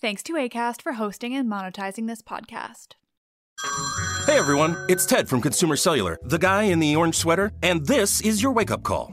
Thanks to ACAST for hosting and monetizing this podcast. Hey everyone, it's Ted from Consumer Cellular, the guy in the orange sweater, and this is your wake up call.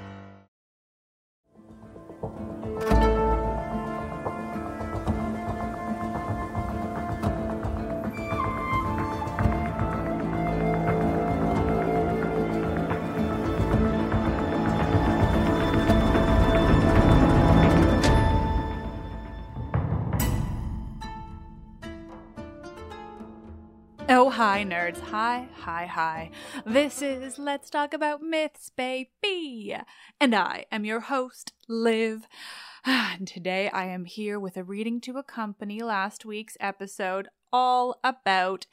Oh, hi, nerds. Hi, hi, hi. This is Let's Talk About Myths, baby. And I am your host, Liv. And today I am here with a reading to accompany last week's episode all about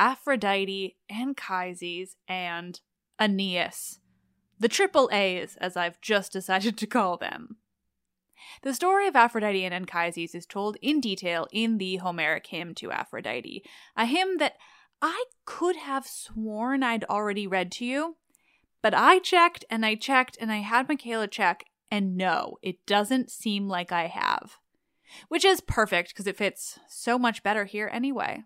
Aphrodite, Anchises, and Aeneas. The triple A's, as I've just decided to call them. The story of Aphrodite and Anchises is told in detail in the Homeric hymn to Aphrodite, a hymn that I could have sworn I'd already read to you, but I checked and I checked and I had Michaela check, and no, it doesn't seem like I have. Which is perfect because it fits so much better here anyway.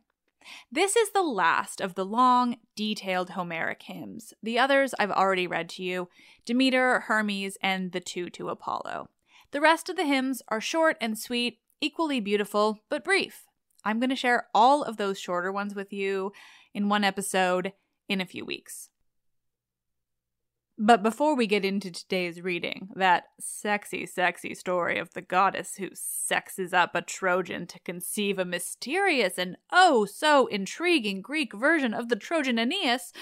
This is the last of the long, detailed Homeric hymns. The others I've already read to you Demeter, Hermes, and the two to Apollo. The rest of the hymns are short and sweet, equally beautiful, but brief. I'm going to share all of those shorter ones with you in one episode in a few weeks. But before we get into today's reading, that sexy, sexy story of the goddess who sexes up a Trojan to conceive a mysterious and oh so intriguing Greek version of the Trojan Aeneas,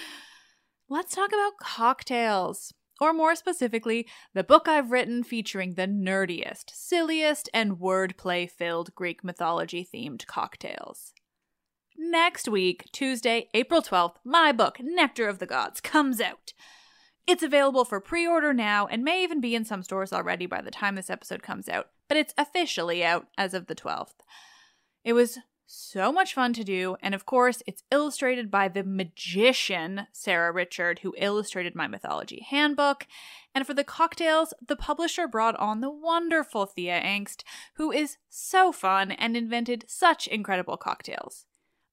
let's talk about cocktails or more specifically, the book I've written featuring the nerdiest, silliest, and wordplay filled Greek mythology themed cocktails. Next week, Tuesday, April 12th, my book, Nectar of the Gods, comes out. It's available for pre order now and may even be in some stores already by the time this episode comes out, but it's officially out as of the 12th. It was so much fun to do. And of course, it's illustrated by the magician Sarah Richard, who illustrated my mythology handbook. And for the cocktails, the publisher brought on the wonderful Thea Angst, who is so fun and invented such incredible cocktails.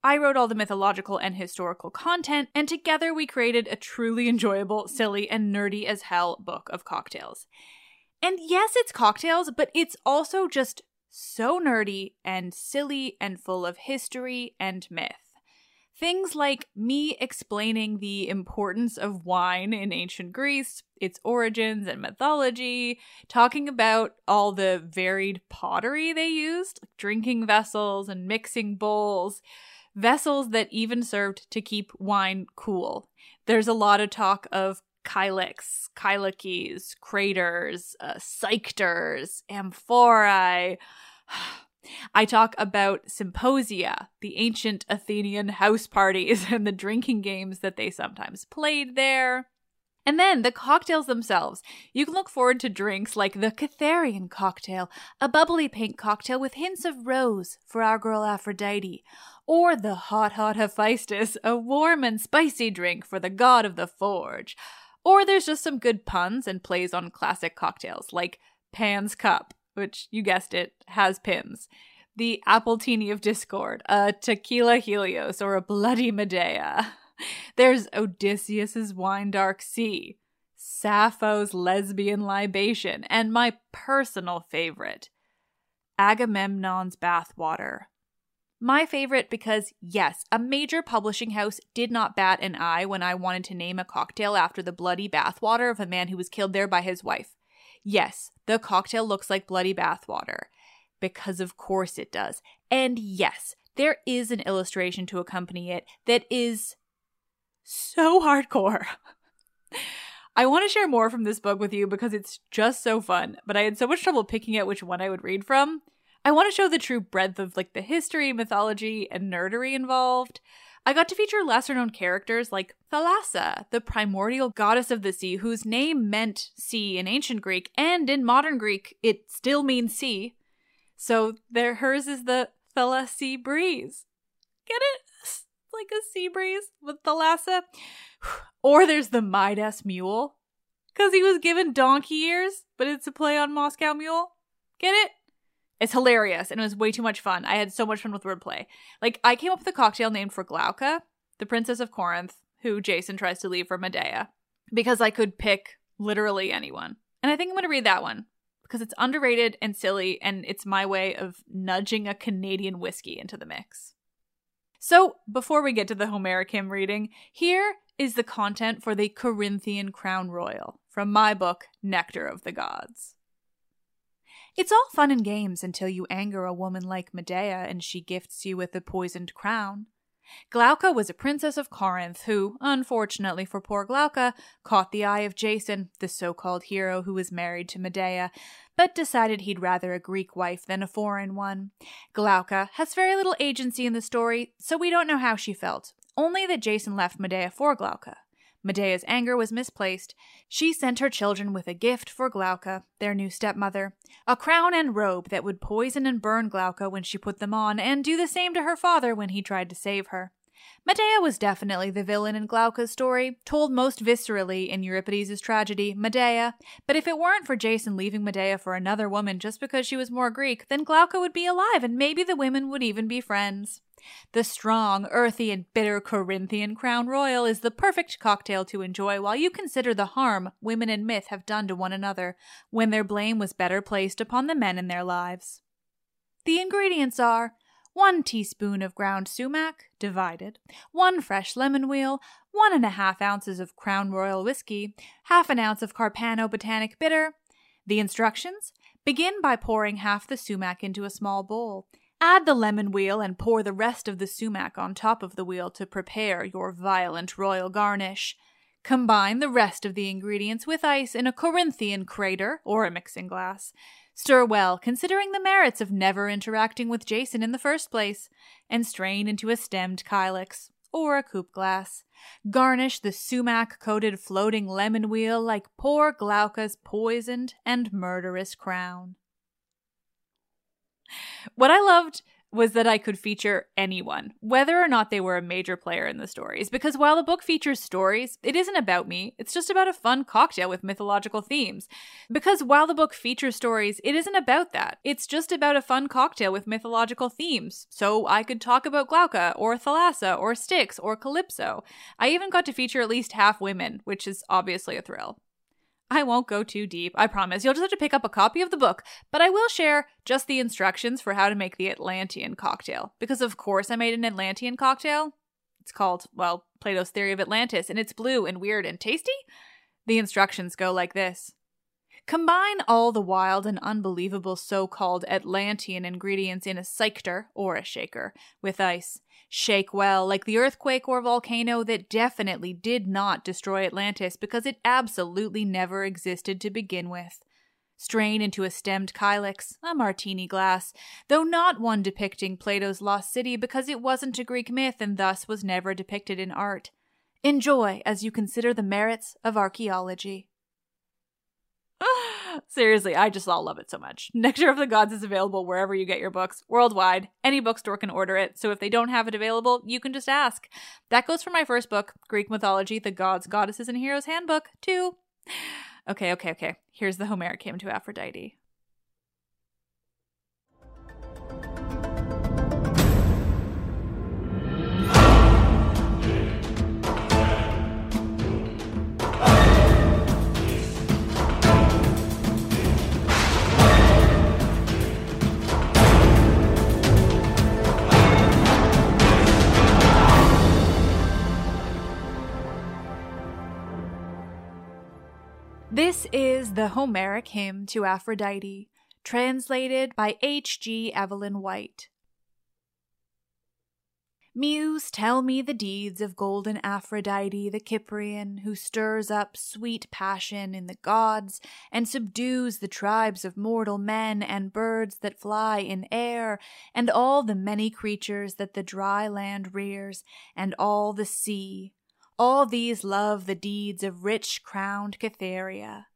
I wrote all the mythological and historical content, and together we created a truly enjoyable, silly, and nerdy as hell book of cocktails. And yes, it's cocktails, but it's also just so nerdy and silly and full of history and myth. Things like me explaining the importance of wine in ancient Greece, its origins and mythology, talking about all the varied pottery they used, like drinking vessels and mixing bowls, vessels that even served to keep wine cool. There's a lot of talk of Kylix, Kylikes, craters, uh, psychters, amphorae. I talk about symposia, the ancient Athenian house parties, and the drinking games that they sometimes played there. And then the cocktails themselves. You can look forward to drinks like the Cytherean cocktail, a bubbly pink cocktail with hints of rose for our girl Aphrodite, or the hot hot Hephaestus, a warm and spicy drink for the god of the forge. Or there's just some good puns and plays on classic cocktails like Pan's Cup, which you guessed it, has Pimm's, The Appletini of Discord, a Tequila Helios, or a Bloody Medea. There's Odysseus's Wine Dark Sea, Sappho's Lesbian Libation, and my personal favorite, Agamemnon's Bathwater. My favorite because, yes, a major publishing house did not bat an eye when I wanted to name a cocktail after the bloody bathwater of a man who was killed there by his wife. Yes, the cocktail looks like bloody bathwater. Because of course it does. And yes, there is an illustration to accompany it that is so hardcore. I want to share more from this book with you because it's just so fun, but I had so much trouble picking out which one I would read from. I want to show the true breadth of like the history, mythology, and nerdery involved. I got to feature lesser known characters like Thalassa, the primordial goddess of the sea, whose name meant sea in ancient Greek, and in modern Greek, it still means sea. So there hers is the Thalassi breeze. Get it? like a sea breeze with Thalassa. Or there's the Midas mule. Because he was given donkey ears, but it's a play on Moscow mule. Get it? It's hilarious and it was way too much fun. I had so much fun with wordplay. Like, I came up with a cocktail named for Glauca, the princess of Corinth, who Jason tries to leave for Medea, because I could pick literally anyone. And I think I'm going to read that one because it's underrated and silly, and it's my way of nudging a Canadian whiskey into the mix. So, before we get to the Homeric hymn reading, here is the content for the Corinthian Crown Royal from my book, Nectar of the Gods. It's all fun and games until you anger a woman like Medea and she gifts you with a poisoned crown. Glauca was a princess of Corinth who, unfortunately for poor Glauca, caught the eye of Jason, the so called hero who was married to Medea, but decided he'd rather a Greek wife than a foreign one. Glauca has very little agency in the story, so we don't know how she felt, only that Jason left Medea for Glauca. Medea's anger was misplaced. She sent her children with a gift for Glauca, their new stepmother a crown and robe that would poison and burn Glauca when she put them on, and do the same to her father when he tried to save her. Medea was definitely the villain in Glauca's story, told most viscerally in Euripides' tragedy, Medea. But if it weren't for Jason leaving Medea for another woman just because she was more Greek, then Glauca would be alive and maybe the women would even be friends. The strong, earthy, and bitter Corinthian Crown Royal is the perfect cocktail to enjoy while you consider the harm women in myth have done to one another when their blame was better placed upon the men in their lives. The ingredients are 1 teaspoon of ground sumac, divided, 1 fresh lemon wheel, one and a half ounces of Crown Royal whiskey, half an ounce of Carpano Botanic bitter. The instructions begin by pouring half the sumac into a small bowl. Add the lemon wheel and pour the rest of the sumac on top of the wheel to prepare your violent royal garnish. Combine the rest of the ingredients with ice in a Corinthian crater or a mixing glass. Stir well, considering the merits of never interacting with Jason in the first place, and strain into a stemmed kylix or a coupe glass. Garnish the sumac coated floating lemon wheel like poor Glauca's poisoned and murderous crown. What I loved was that I could feature anyone, whether or not they were a major player in the stories. Because while the book features stories, it isn't about me. It's just about a fun cocktail with mythological themes. Because while the book features stories, it isn't about that. It's just about a fun cocktail with mythological themes. So I could talk about Glauca, or Thalassa, or Styx, or Calypso. I even got to feature at least half women, which is obviously a thrill. I won't go too deep, I promise. You'll just have to pick up a copy of the book, but I will share just the instructions for how to make the Atlantean cocktail. Because, of course, I made an Atlantean cocktail. It's called, well, Plato's Theory of Atlantis, and it's blue and weird and tasty. The instructions go like this Combine all the wild and unbelievable so called Atlantean ingredients in a psychter or a shaker with ice. Shake well, like the earthquake or volcano that definitely did not destroy Atlantis because it absolutely never existed to begin with. Strain into a stemmed kylix, a martini glass, though not one depicting Plato's lost city because it wasn't a Greek myth and thus was never depicted in art. Enjoy as you consider the merits of archaeology. Seriously, I just all love it so much. Nectar of the Gods is available wherever you get your books, worldwide. Any bookstore can order it, so if they don't have it available, you can just ask. That goes for my first book, Greek Mythology, The Gods, Goddesses, and Heroes Handbook, too. Okay, okay, okay. Here's the Homeric hymn to Aphrodite. This is the Homeric hymn to Aphrodite, translated by H. G. Evelyn White. Muse, tell me the deeds of golden Aphrodite the Cyprian, who stirs up sweet passion in the gods and subdues the tribes of mortal men and birds that fly in air, and all the many creatures that the dry land rears, and all the sea, all these love the deeds of rich crowned Cytherea.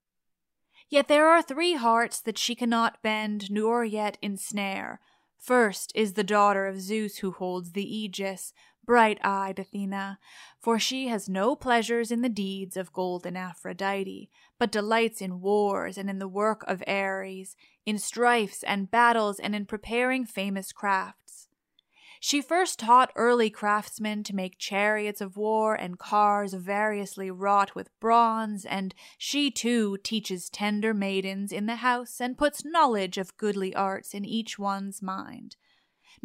Yet there are three hearts that she cannot bend nor yet ensnare. First is the daughter of Zeus who holds the aegis, bright eyed Athena, for she has no pleasures in the deeds of golden Aphrodite, but delights in wars and in the work of Ares, in strifes and battles and in preparing famous crafts. She first taught early craftsmen to make chariots of war and cars variously wrought with bronze, and she too teaches tender maidens in the house and puts knowledge of goodly arts in each one's mind.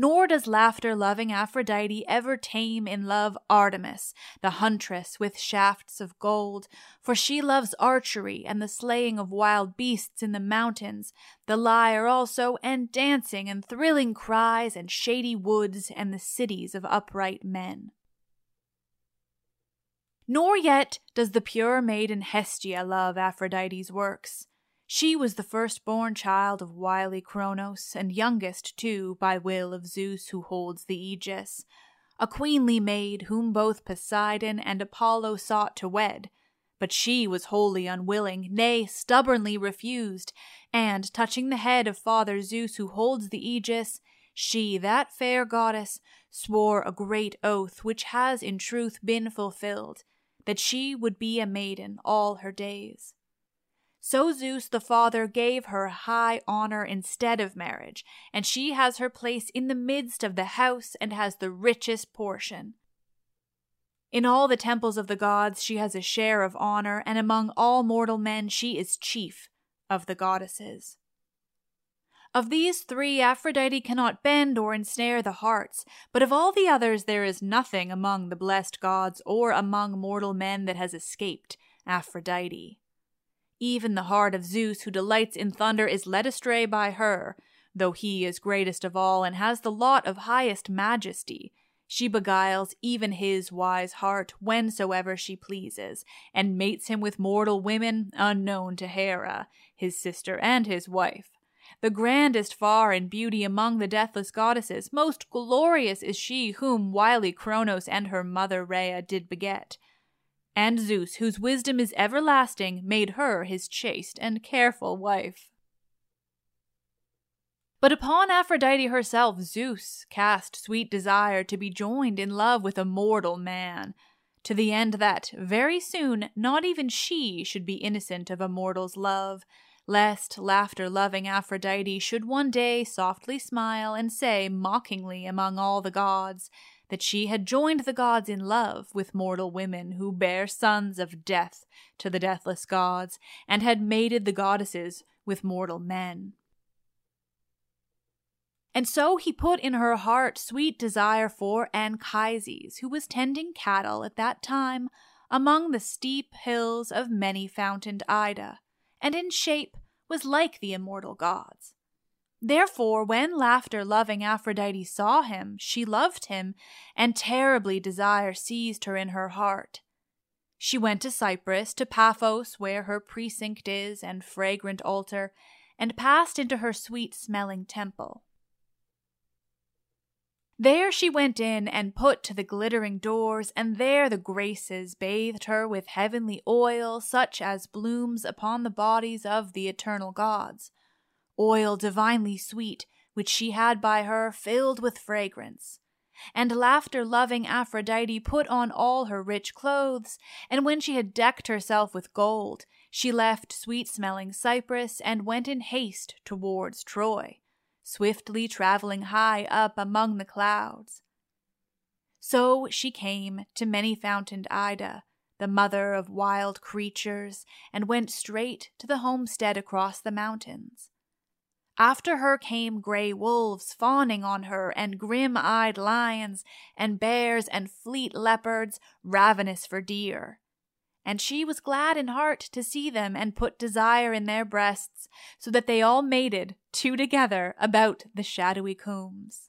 Nor does laughter loving Aphrodite ever tame in love Artemis, the huntress with shafts of gold, for she loves archery and the slaying of wild beasts in the mountains, the lyre also, and dancing and thrilling cries and shady woods and the cities of upright men. Nor yet does the pure maiden Hestia love Aphrodite's works. She was the firstborn child of wily Cronos, and youngest, too, by will of Zeus who holds the aegis, a queenly maid whom both Poseidon and Apollo sought to wed. But she was wholly unwilling, nay, stubbornly refused, and, touching the head of Father Zeus who holds the aegis, she, that fair goddess, swore a great oath which has in truth been fulfilled, that she would be a maiden all her days. So Zeus the Father gave her high honor instead of marriage, and she has her place in the midst of the house and has the richest portion. In all the temples of the gods she has a share of honor, and among all mortal men she is chief of the goddesses. Of these three, Aphrodite cannot bend or ensnare the hearts, but of all the others there is nothing among the blessed gods or among mortal men that has escaped Aphrodite. Even the heart of Zeus, who delights in thunder, is led astray by her, though he is greatest of all and has the lot of highest majesty. She beguiles even his wise heart whensoever she pleases, and mates him with mortal women unknown to Hera, his sister and his wife. The grandest far in beauty among the deathless goddesses, most glorious is she whom wily Cronos and her mother Rhea did beget and Zeus, whose wisdom is everlasting, made her his chaste and careful wife. But upon Aphrodite herself, Zeus cast sweet desire to be joined in love with a mortal man, to the end that, very soon, not even she should be innocent of a mortal's love, lest laughter loving Aphrodite should one day softly smile and say mockingly among all the gods, that she had joined the gods in love with mortal women who bear sons of death to the deathless gods, and had mated the goddesses with mortal men. And so he put in her heart sweet desire for Anchises, who was tending cattle at that time among the steep hills of many fountained Ida, and in shape was like the immortal gods. Therefore, when laughter loving Aphrodite saw him, she loved him, and terribly desire seized her in her heart. She went to Cyprus, to Paphos, where her precinct is and fragrant altar, and passed into her sweet smelling temple. There she went in and put to the glittering doors, and there the Graces bathed her with heavenly oil, such as blooms upon the bodies of the eternal gods. Oil divinely sweet, which she had by her filled with fragrance. And laughter loving Aphrodite put on all her rich clothes, and when she had decked herself with gold, she left sweet smelling Cyprus and went in haste towards Troy swiftly traveling high up among the clouds. So she came to many fountained Ida, the mother of wild creatures, and went straight to the homestead across the mountains. After her came gray wolves fawning on her, and grim eyed lions, and bears, and fleet leopards, ravenous for deer and she was glad in heart to see them and put desire in their breasts, so that they all mated two together about the shadowy combes.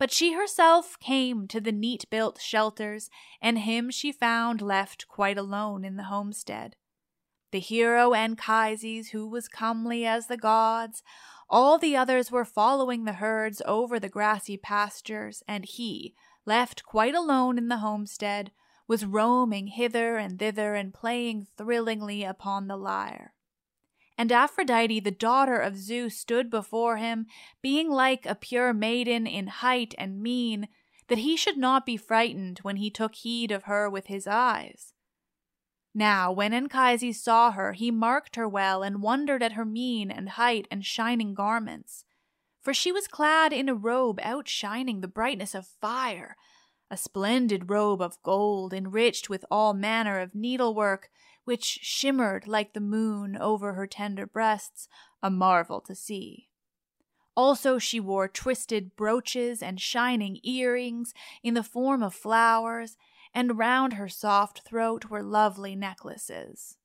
But she herself came to the neat built shelters, and him she found left quite alone in the homestead. The hero Anchises, who was comely as the gods, all the others were following the herds over the grassy pastures, and he, left quite alone in the homestead, was roaming hither and thither and playing thrillingly upon the lyre. And Aphrodite, the daughter of Zeus, stood before him, being like a pure maiden in height and mien, that he should not be frightened when he took heed of her with his eyes. Now, when Anchises saw her, he marked her well and wondered at her mien and height and shining garments. for she was clad in a robe outshining the brightness of fire, a splendid robe of gold enriched with all manner of needlework, which shimmered like the moon over her tender breasts, a marvel to see. Also, she wore twisted brooches and shining earrings in the form of flowers, and round her soft throat were lovely necklaces.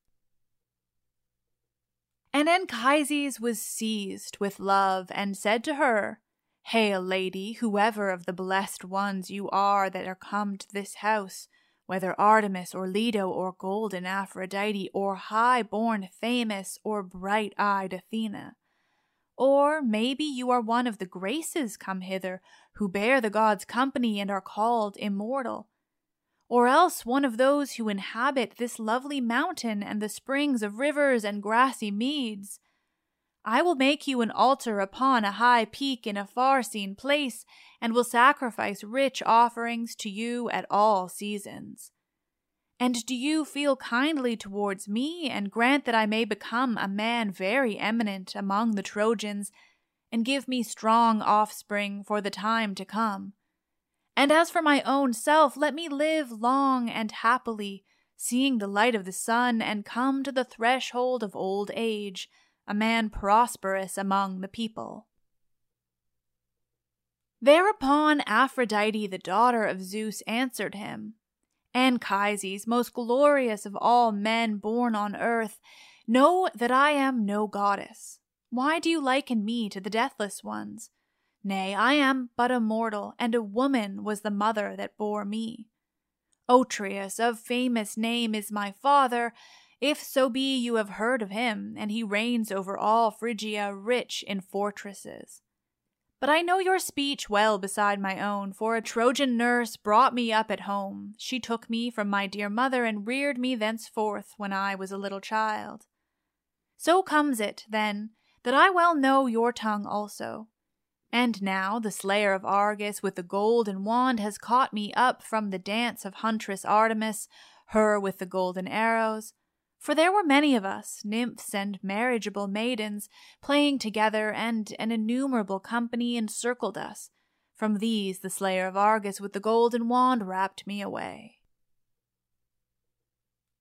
And Anchises was seized with love and said to her, Hail, lady, whoever of the blessed ones you are that are come to this house, whether Artemis or Leto or golden Aphrodite or high born Themis or bright eyed Athena. Or maybe you are one of the Graces come hither, who bear the gods company and are called immortal. Or else one of those who inhabit this lovely mountain and the springs of rivers and grassy meads. I will make you an altar upon a high peak in a far seen place, and will sacrifice rich offerings to you at all seasons. And do you feel kindly towards me, and grant that I may become a man very eminent among the Trojans, and give me strong offspring for the time to come? And as for my own self, let me live long and happily, seeing the light of the sun, and come to the threshold of old age a man prosperous among the people. Thereupon Aphrodite, the daughter of Zeus, answered him, Anchises, most glorious of all men born on earth, know that I am no goddess. Why do you liken me to the deathless ones? Nay, I am but a mortal, and a woman was the mother that bore me. Otreus of famous name is my father, if so be you have heard of him, and he reigns over all Phrygia, rich in fortresses. But I know your speech well beside my own, for a Trojan nurse brought me up at home. She took me from my dear mother and reared me thenceforth when I was a little child. So comes it, then, that I well know your tongue also. And now the slayer of Argus with the golden wand has caught me up from the dance of huntress Artemis, her with the golden arrows. For there were many of us, nymphs and marriageable maidens, playing together, and an innumerable company encircled us. From these the slayer of Argus with the golden wand rapt me away.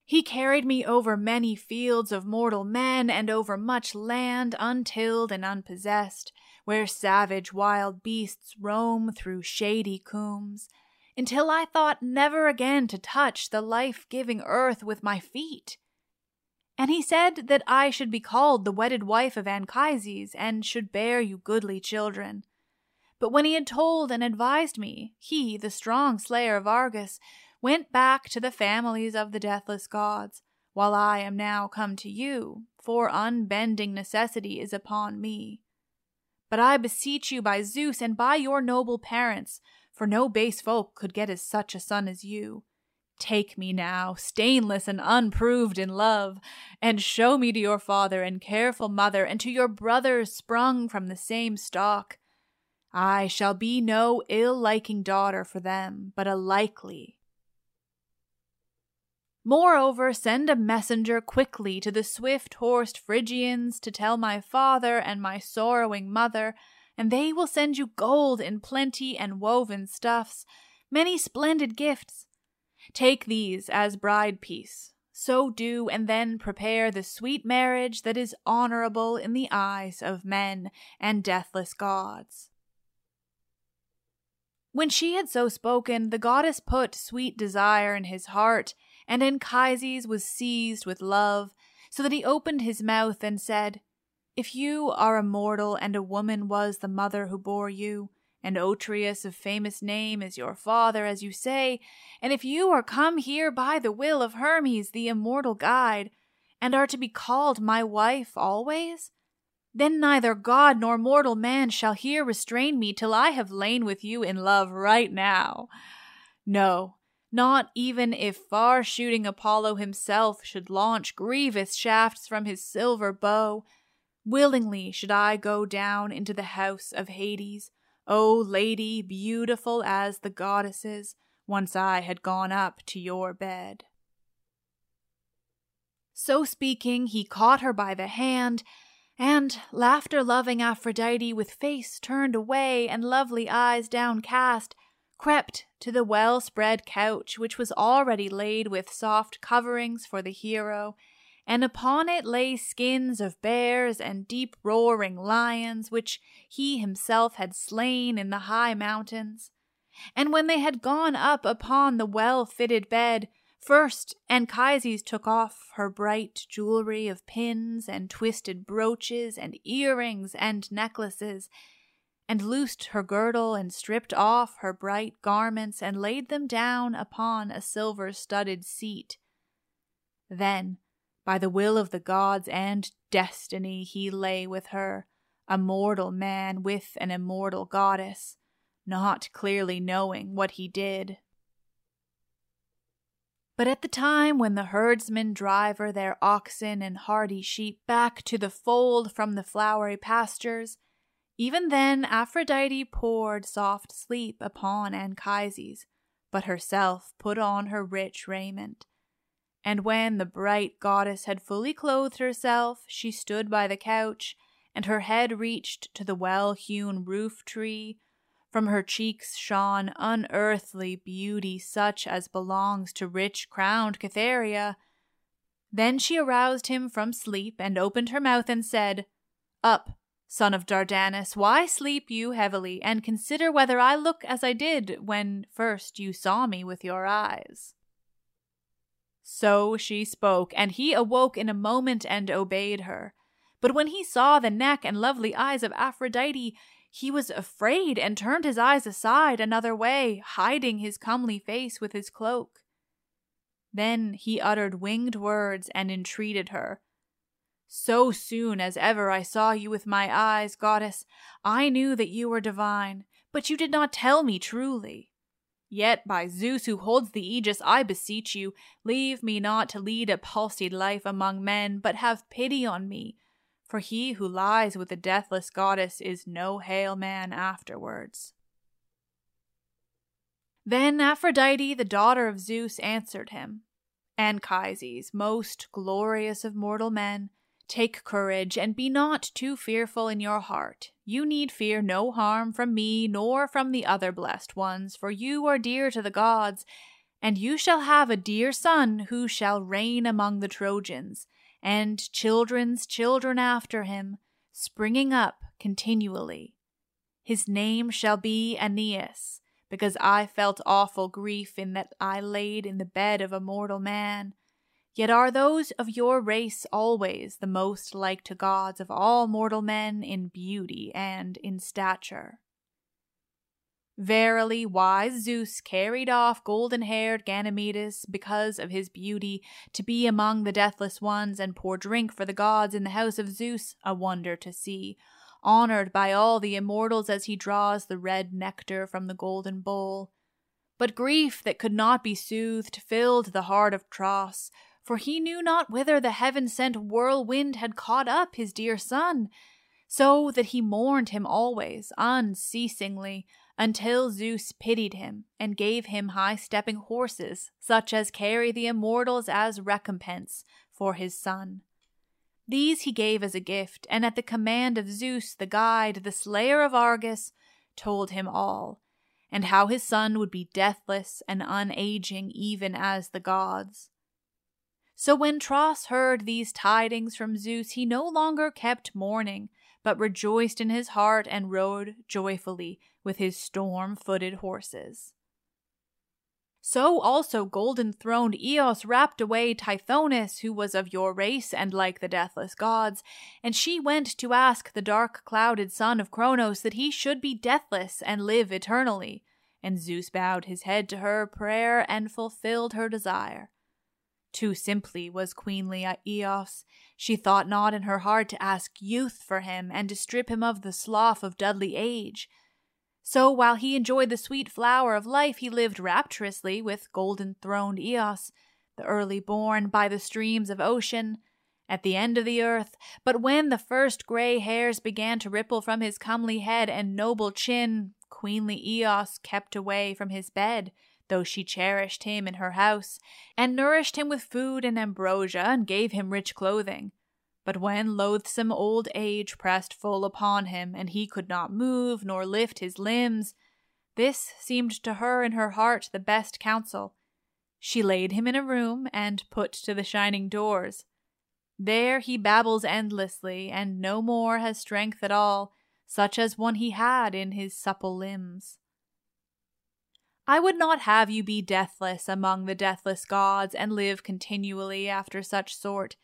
He carried me over many fields of mortal men, and over much land untilled and unpossessed, where savage wild beasts roam through shady combes, until I thought never again to touch the life giving earth with my feet. And he said that I should be called the wedded wife of Anchises, and should bear you goodly children. But when he had told and advised me, he, the strong slayer of Argus, went back to the families of the deathless gods, while I am now come to you, for unbending necessity is upon me. But I beseech you by Zeus and by your noble parents, for no base folk could get as such a son as you, Take me now, stainless and unproved in love, and show me to your father and careful mother, and to your brothers sprung from the same stock. I shall be no ill liking daughter for them, but a likely. Moreover, send a messenger quickly to the swift horsed Phrygians to tell my father and my sorrowing mother, and they will send you gold in plenty and woven stuffs, many splendid gifts Take these as bride piece. So do, and then prepare the sweet marriage that is honorable in the eyes of men and deathless gods. When she had so spoken, the goddess put sweet desire in his heart, and Anchises was seized with love, so that he opened his mouth and said, If you are a mortal and a woman was the mother who bore you, and Otreus of famous name is your father, as you say, and if you are come here by the will of Hermes, the immortal guide, and are to be called my wife always, then neither God nor mortal man shall here restrain me till I have lain with you in love right now. No, not even if far shooting Apollo himself should launch grievous shafts from his silver bow. Willingly should I go down into the house of Hades O lady, beautiful as the goddesses, once I had gone up to your bed. So speaking, he caught her by the hand, And laughter loving Aphrodite, with face turned away and lovely eyes downcast, crept to the well spread couch, which was already laid with soft coverings for the hero, and upon it lay skins of bears and deep roaring lions, which he himself had slain in the high mountains. And when they had gone up upon the well fitted bed, First, Anchises took off her bright jewelry of pins and twisted brooches and earrings and necklaces, and loosed her girdle and stripped off her bright garments and laid them down upon a silver studded seat. Then, by the will of the gods and destiny, he lay with her, a mortal man with an immortal goddess, not clearly knowing what he did. But at the time when the herdsmen driver their oxen and hardy sheep back to the fold from the flowery pastures, even then Aphrodite poured soft sleep upon Anchises, but herself put on her rich raiment. And when the bright goddess had fully clothed herself, she stood by the couch, and her head reached to the well hewn roof tree from her cheeks shone unearthly beauty such as belongs to rich crowned Cytherea. Then she aroused him from sleep and opened her mouth and said, Up, son of Dardanus, why sleep you heavily, and consider whether I look as I did when first you saw me with your eyes. So she spoke, and he awoke in a moment and obeyed her. But when he saw the neck and lovely eyes of Aphrodite, he was afraid and turned his eyes aside another way, hiding his comely face with his cloak. Then he uttered winged words and entreated her. So soon as ever I saw you with my eyes, goddess, I knew that you were divine, but you did not tell me truly. Yet by Zeus who holds the aegis, I beseech you, leave me not to lead a palsied life among men, but have pity on me, for he who lies with the deathless goddess is no hale man afterwards. Then Aphrodite, the daughter of Zeus, answered him Anchises, most glorious of mortal men, take courage and be not too fearful in your heart. You need fear no harm from me nor from the other blessed ones, for you are dear to the gods, and you shall have a dear son who shall reign among the Trojans and children's children after him, springing up continually. His name shall be Aeneas, because I felt awful grief in that I laid in the bed of a mortal man. Yet are those of your race always the most like to gods of all mortal men in beauty and in stature. Verily, wise Zeus carried off golden haired Ganymedes because of his beauty to be among the deathless ones and pour drink for the gods in the house of Zeus, a wonder to see, honored by all the immortals as he draws the red nectar from the golden bowl. But grief that could not be soothed filled the heart of Tros, for he knew not whither the heaven sent whirlwind had caught up his dear son, so that he mourned him always, unceasingly until Zeus pitied him and gave him high stepping horses, such as carry the immortals as recompense for his son. These he gave as a gift, and at the command of Zeus, the guide, the slayer of Argus, told him all, and how his son would be deathless and unaging even as the gods. So when Tros heard these tidings from Zeus, he no longer kept mourning, but rejoiced in his heart and rode joyfully with his storm footed horses. So also golden throned Eos rapt away Tithonus, who was of your race and like the deathless gods, and she went to ask the dark clouded son of Cronos that he should be deathless and live eternally. And Zeus bowed his head to her prayer and fulfilled her desire. Too simply was queenly Eos. She thought not in her heart to ask youth for him and to strip him of the slough of deadly age. So while he enjoyed the sweet flower of life, he lived rapturously with golden throned Eos, the early born by the streams of ocean, at the end of the earth. But when the first gray hairs began to ripple from his comely head and noble chin, queenly Eos kept away from his bed, though she cherished him in her house, and nourished him with food and ambrosia, and gave him rich clothing. But when loathsome old age pressed full upon him, and he could not move nor lift his limbs, this seemed to her in her heart the best counsel. She laid him in a room and put to the shining doors. There he babbles endlessly, and no more has strength at all, such as one he had in his supple limbs. I would not have you be deathless among the deathless gods and live continually after such sort.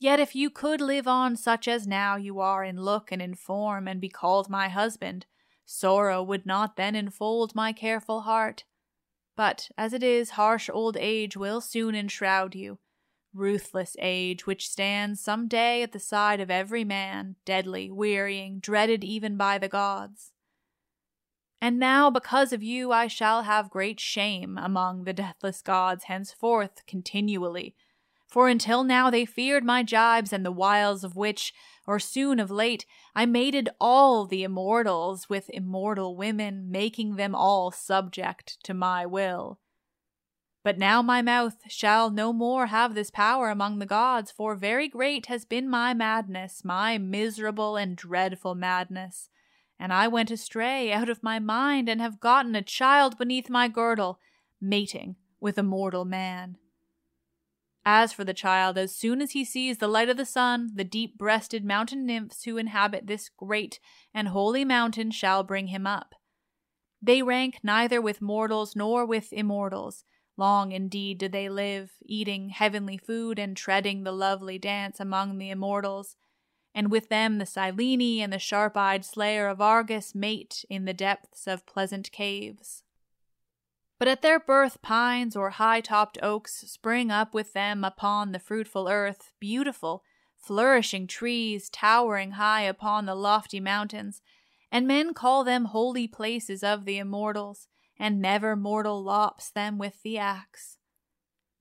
Yet if you could live on such as now you are in look and in form, and be called my husband, sorrow would not then enfold my careful heart. But as it is, harsh old age will soon enshroud you, ruthless age which stands some day at the side of every man, deadly, wearying, dreaded even by the gods. And now, because of you, I shall have great shame among the deathless gods henceforth continually. For until now they feared my jibes and the wiles of which, or soon of late, I mated all the immortals with immortal women, making them all subject to my will. But now my mouth shall no more have this power among the gods, for very great has been my madness, my miserable and dreadful madness and I went astray out of my mind and have gotten a child beneath my girdle, mating with a mortal man. As for the child, as soon as he sees the light of the sun, the deep breasted mountain nymphs who inhabit this great and holy mountain shall bring him up. They rank neither with mortals nor with immortals. Long indeed did they live, eating heavenly food and treading the lovely dance among the immortals and with them the Sileni and the sharp eyed slayer of Argus mate in the depths of pleasant caves. But at their birth, pines or high topped oaks spring up with them upon the fruitful earth, beautiful, flourishing trees towering high upon the lofty mountains, and men call them holy places of the immortals, and never mortal lops them with the axe.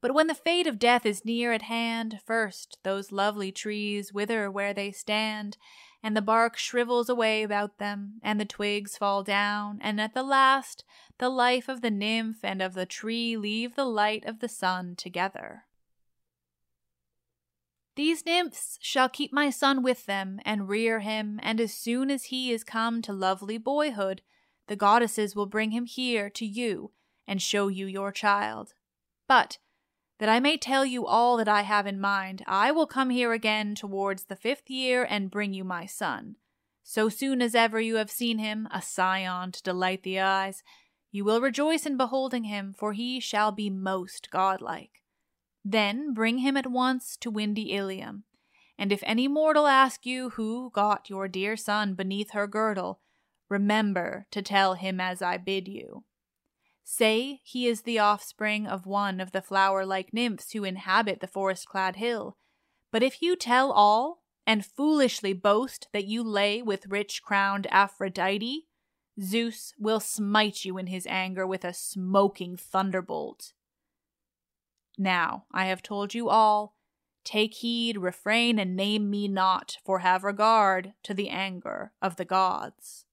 But when the fate of death is near at hand, first those lovely trees wither where they stand, and the bark shrivels away about them, and the twigs fall down, and at the last the life of the nymph and of the tree leave the light of the sun together. These nymphs shall keep my son with them, and rear him, and as soon as he is come to lovely boyhood, the goddesses will bring him here to you, and show you your child. But that I may tell you all that I have in mind, I will come here again towards the fifth year and bring you my son. So soon as ever you have seen him, a scion to delight the eyes, you will rejoice in beholding him, for he shall be most godlike. Then bring him at once to windy Ilium, and if any mortal ask you who got your dear son beneath her girdle, remember to tell him as I bid you. Say he is the offspring of one of the flower like nymphs who inhabit the forest clad hill. But if you tell all, and foolishly boast that you lay with rich crowned Aphrodite, Zeus will smite you in his anger with a smoking thunderbolt. Now I have told you all. Take heed, refrain, and name me not, for have regard to the anger of the gods.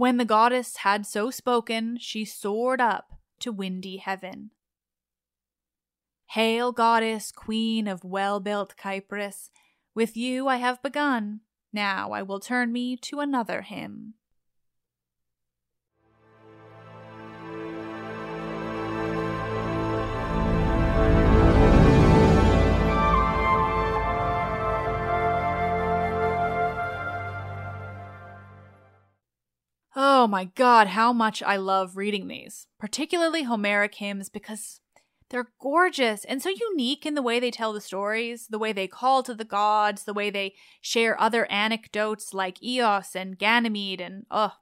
When the goddess had so spoken, she soared up to windy heaven. Hail, goddess, queen of well built Cyprus, with you I have begun. Now I will turn me to another hymn. Oh my god, how much I love reading these, particularly Homeric hymns, because they're gorgeous and so unique in the way they tell the stories, the way they call to the gods, the way they share other anecdotes like Eos and Ganymede, and ugh.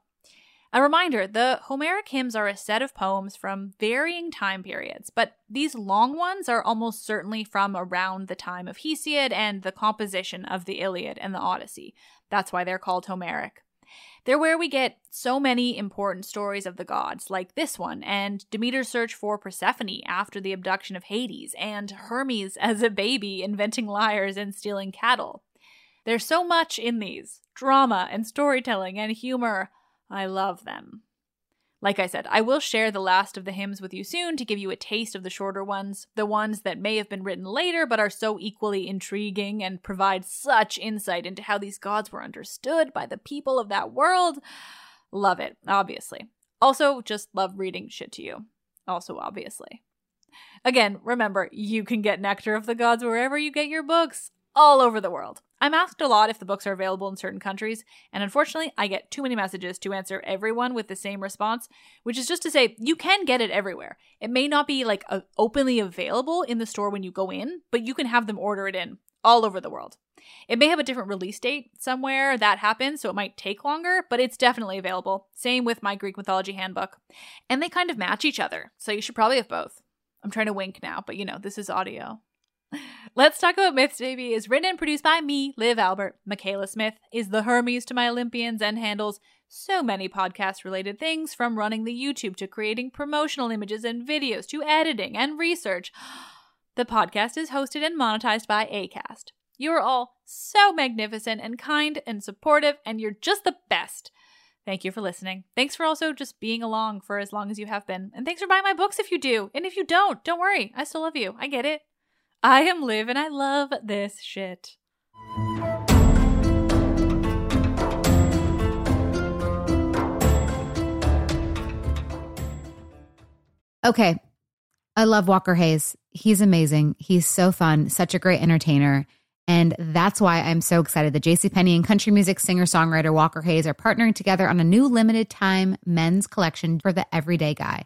A reminder the Homeric hymns are a set of poems from varying time periods, but these long ones are almost certainly from around the time of Hesiod and the composition of the Iliad and the Odyssey. That's why they're called Homeric. They're where we get so many important stories of the gods, like this one, and Demeter's search for Persephone after the abduction of Hades, and Hermes as a baby inventing lyres and stealing cattle. There's so much in these drama and storytelling and humor. I love them. Like I said, I will share the last of the hymns with you soon to give you a taste of the shorter ones, the ones that may have been written later but are so equally intriguing and provide such insight into how these gods were understood by the people of that world. Love it, obviously. Also, just love reading shit to you. Also, obviously. Again, remember, you can get Nectar of the Gods wherever you get your books, all over the world. I'm asked a lot if the books are available in certain countries, and unfortunately, I get too many messages to answer everyone with the same response, which is just to say you can get it everywhere. It may not be like openly available in the store when you go in, but you can have them order it in all over the world. It may have a different release date somewhere that happens, so it might take longer, but it's definitely available. Same with my Greek mythology handbook. And they kind of match each other, so you should probably have both. I'm trying to wink now, but you know, this is audio. Let's Talk About Myths, Baby is written and produced by me, Liv Albert. Michaela Smith is the Hermes to my Olympians and handles so many podcast related things from running the YouTube to creating promotional images and videos to editing and research. The podcast is hosted and monetized by ACAST. You are all so magnificent and kind and supportive, and you're just the best. Thank you for listening. Thanks for also just being along for as long as you have been. And thanks for buying my books if you do. And if you don't, don't worry. I still love you. I get it. I am Liv and I love this shit. Okay. I love Walker Hayes. He's amazing. He's so fun, such a great entertainer. And that's why I'm so excited that JCPenney and country music singer songwriter Walker Hayes are partnering together on a new limited time men's collection for the everyday guy.